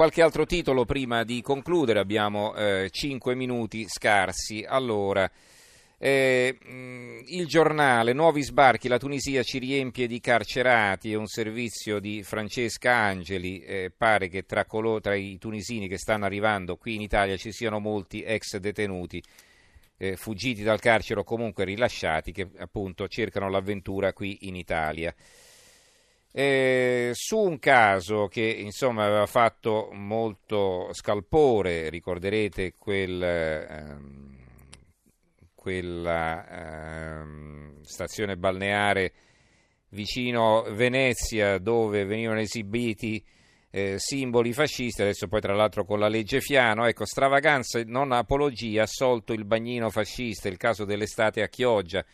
Qualche altro titolo prima di concludere, abbiamo eh, 5 minuti scarsi. Allora, eh, il giornale, nuovi sbarchi, la Tunisia ci riempie di carcerati, è un servizio di Francesca Angeli, eh, pare che tra, colo- tra, i tunisini che stanno arrivando qui in Italia ci siano molti ex detenuti eh, fuggiti dal carcere o comunque rilasciati che appunto cercano l'avventura qui in Italia. Eh, su un caso che insomma aveva fatto molto scalpore, ricorderete quel, ehm, quella ehm, stazione balneare vicino Venezia dove venivano esibiti eh, simboli fascisti, adesso poi tra l'altro con la legge Fiano, ecco, stravaganza, non apologia, assolto il bagnino fascista, il caso dell'estate a Chioggia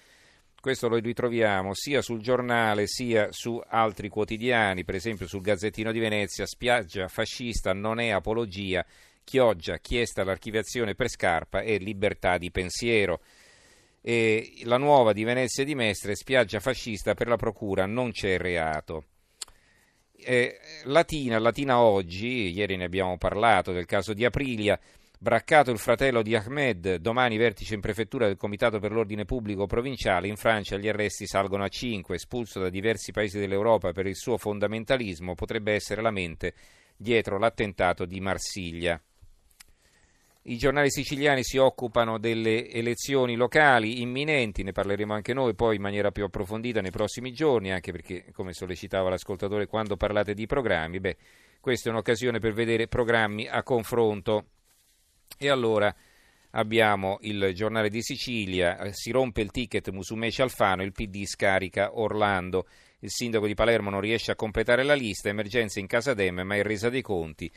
questo lo ritroviamo sia sul giornale sia su altri quotidiani, per esempio sul Gazzettino di Venezia, spiaggia fascista non è apologia, Chioggia chiesta l'archiviazione per Scarpa e libertà di pensiero. E la nuova di Venezia di Mestre, spiaggia fascista per la procura non c'è reato. Eh, Latina, Latina oggi, ieri ne abbiamo parlato del caso di Aprilia, Braccato il fratello di Ahmed, domani vertice in prefettura del Comitato per l'Ordine Pubblico Provinciale, in Francia gli arresti salgono a 5, espulso da diversi paesi dell'Europa per il suo fondamentalismo, potrebbe essere la mente dietro l'attentato di Marsiglia. I giornali siciliani si occupano delle elezioni locali imminenti, ne parleremo anche noi poi in maniera più approfondita nei prossimi giorni, anche perché, come sollecitava l'ascoltatore, quando parlate di programmi, beh, questa è un'occasione per vedere programmi a confronto. E allora abbiamo il giornale di Sicilia, eh, si rompe il ticket Musumeci Alfano, il PD scarica Orlando, il sindaco di Palermo non riesce a completare la lista, emergenza in Casa Dem ma in resa dei conti,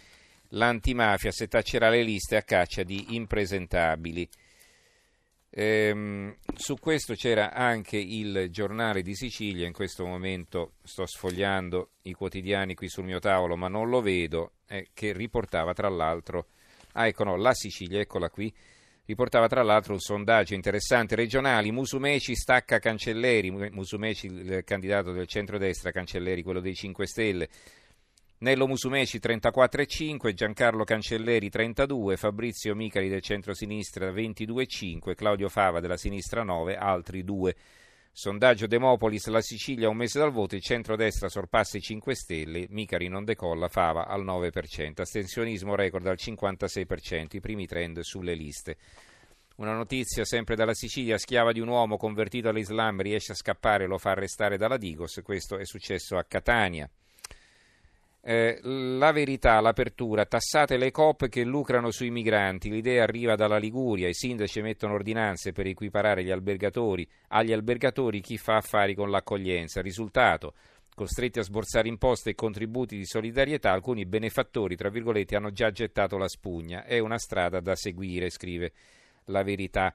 l'antimafia setaccerà le liste a caccia di impresentabili. Ehm, su questo c'era anche il giornale di Sicilia, in questo momento sto sfogliando i quotidiani qui sul mio tavolo ma non lo vedo, eh, che riportava tra l'altro Ah, ecco, no, la Sicilia, eccola qui. Riportava tra l'altro un sondaggio interessante regionali, Musumeci stacca Cancelleri, Musumeci il candidato del centrodestra, Cancelleri quello dei 5 Stelle. Nello Musumeci 34,5, Giancarlo Cancelleri 32, Fabrizio Micali del centro-sinistra 22,5, Claudio Fava della sinistra 9, altri 2. Sondaggio Demopolis, la Sicilia un mese dal voto, il centro-destra sorpassa i 5 Stelle, Micari non decolla, Fava al 9%, astensionismo record al 56%, i primi trend sulle liste. Una notizia sempre dalla Sicilia, schiava di un uomo convertito all'Islam riesce a scappare, lo fa arrestare dalla Digos, questo è successo a Catania. Eh, la verità, l'apertura, tassate le COP che lucrano sui migranti, l'idea arriva dalla Liguria, i sindaci mettono ordinanze per equiparare gli albergatori agli albergatori chi fa affari con l'accoglienza. Risultato, costretti a sborsare imposte e contributi di solidarietà, alcuni benefattori, tra virgolette, hanno già gettato la spugna. È una strada da seguire, scrive la verità.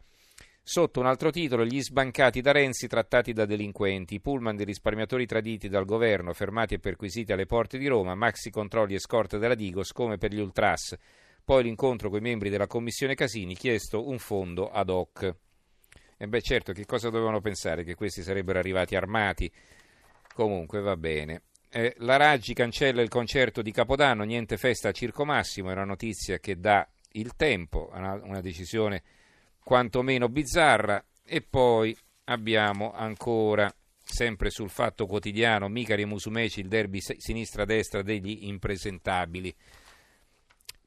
Sotto un altro titolo, gli sbancati da Renzi trattati da delinquenti, pullman dei risparmiatori traditi dal governo, fermati e perquisiti alle porte di Roma, maxi controlli e scorte della Digos come per gli Ultras. Poi l'incontro con i membri della commissione Casini, chiesto un fondo ad hoc. E beh certo, che cosa dovevano pensare? Che questi sarebbero arrivati armati? Comunque va bene. Eh, la Raggi cancella il concerto di Capodanno, niente festa a Circo Massimo, è una notizia che dà il tempo, una, una decisione quantomeno bizzarra. E poi abbiamo ancora, sempre sul fatto quotidiano, Micari e Musumeci, il derby sinistra-destra degli impresentabili.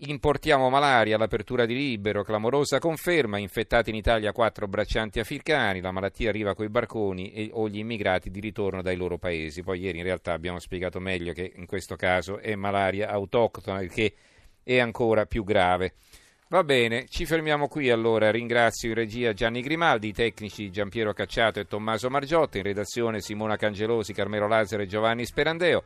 Importiamo malaria all'apertura di Libero, clamorosa conferma, infettati in Italia quattro braccianti africani, la malattia arriva coi barconi e, o gli immigrati di ritorno dai loro paesi. Poi ieri in realtà abbiamo spiegato meglio che in questo caso è malaria autoctona, il che è ancora più grave. Va bene, ci fermiamo qui allora. Ringrazio in regia Gianni Grimaldi, i tecnici Giampiero Cacciato e Tommaso Margiotta, in redazione Simona Cangelosi, Carmelo Lazzaro e Giovanni Sperandeo.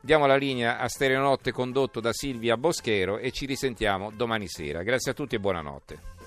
Diamo la linea a Stereonotte condotto da Silvia Boschero e ci risentiamo domani sera. Grazie a tutti e buonanotte.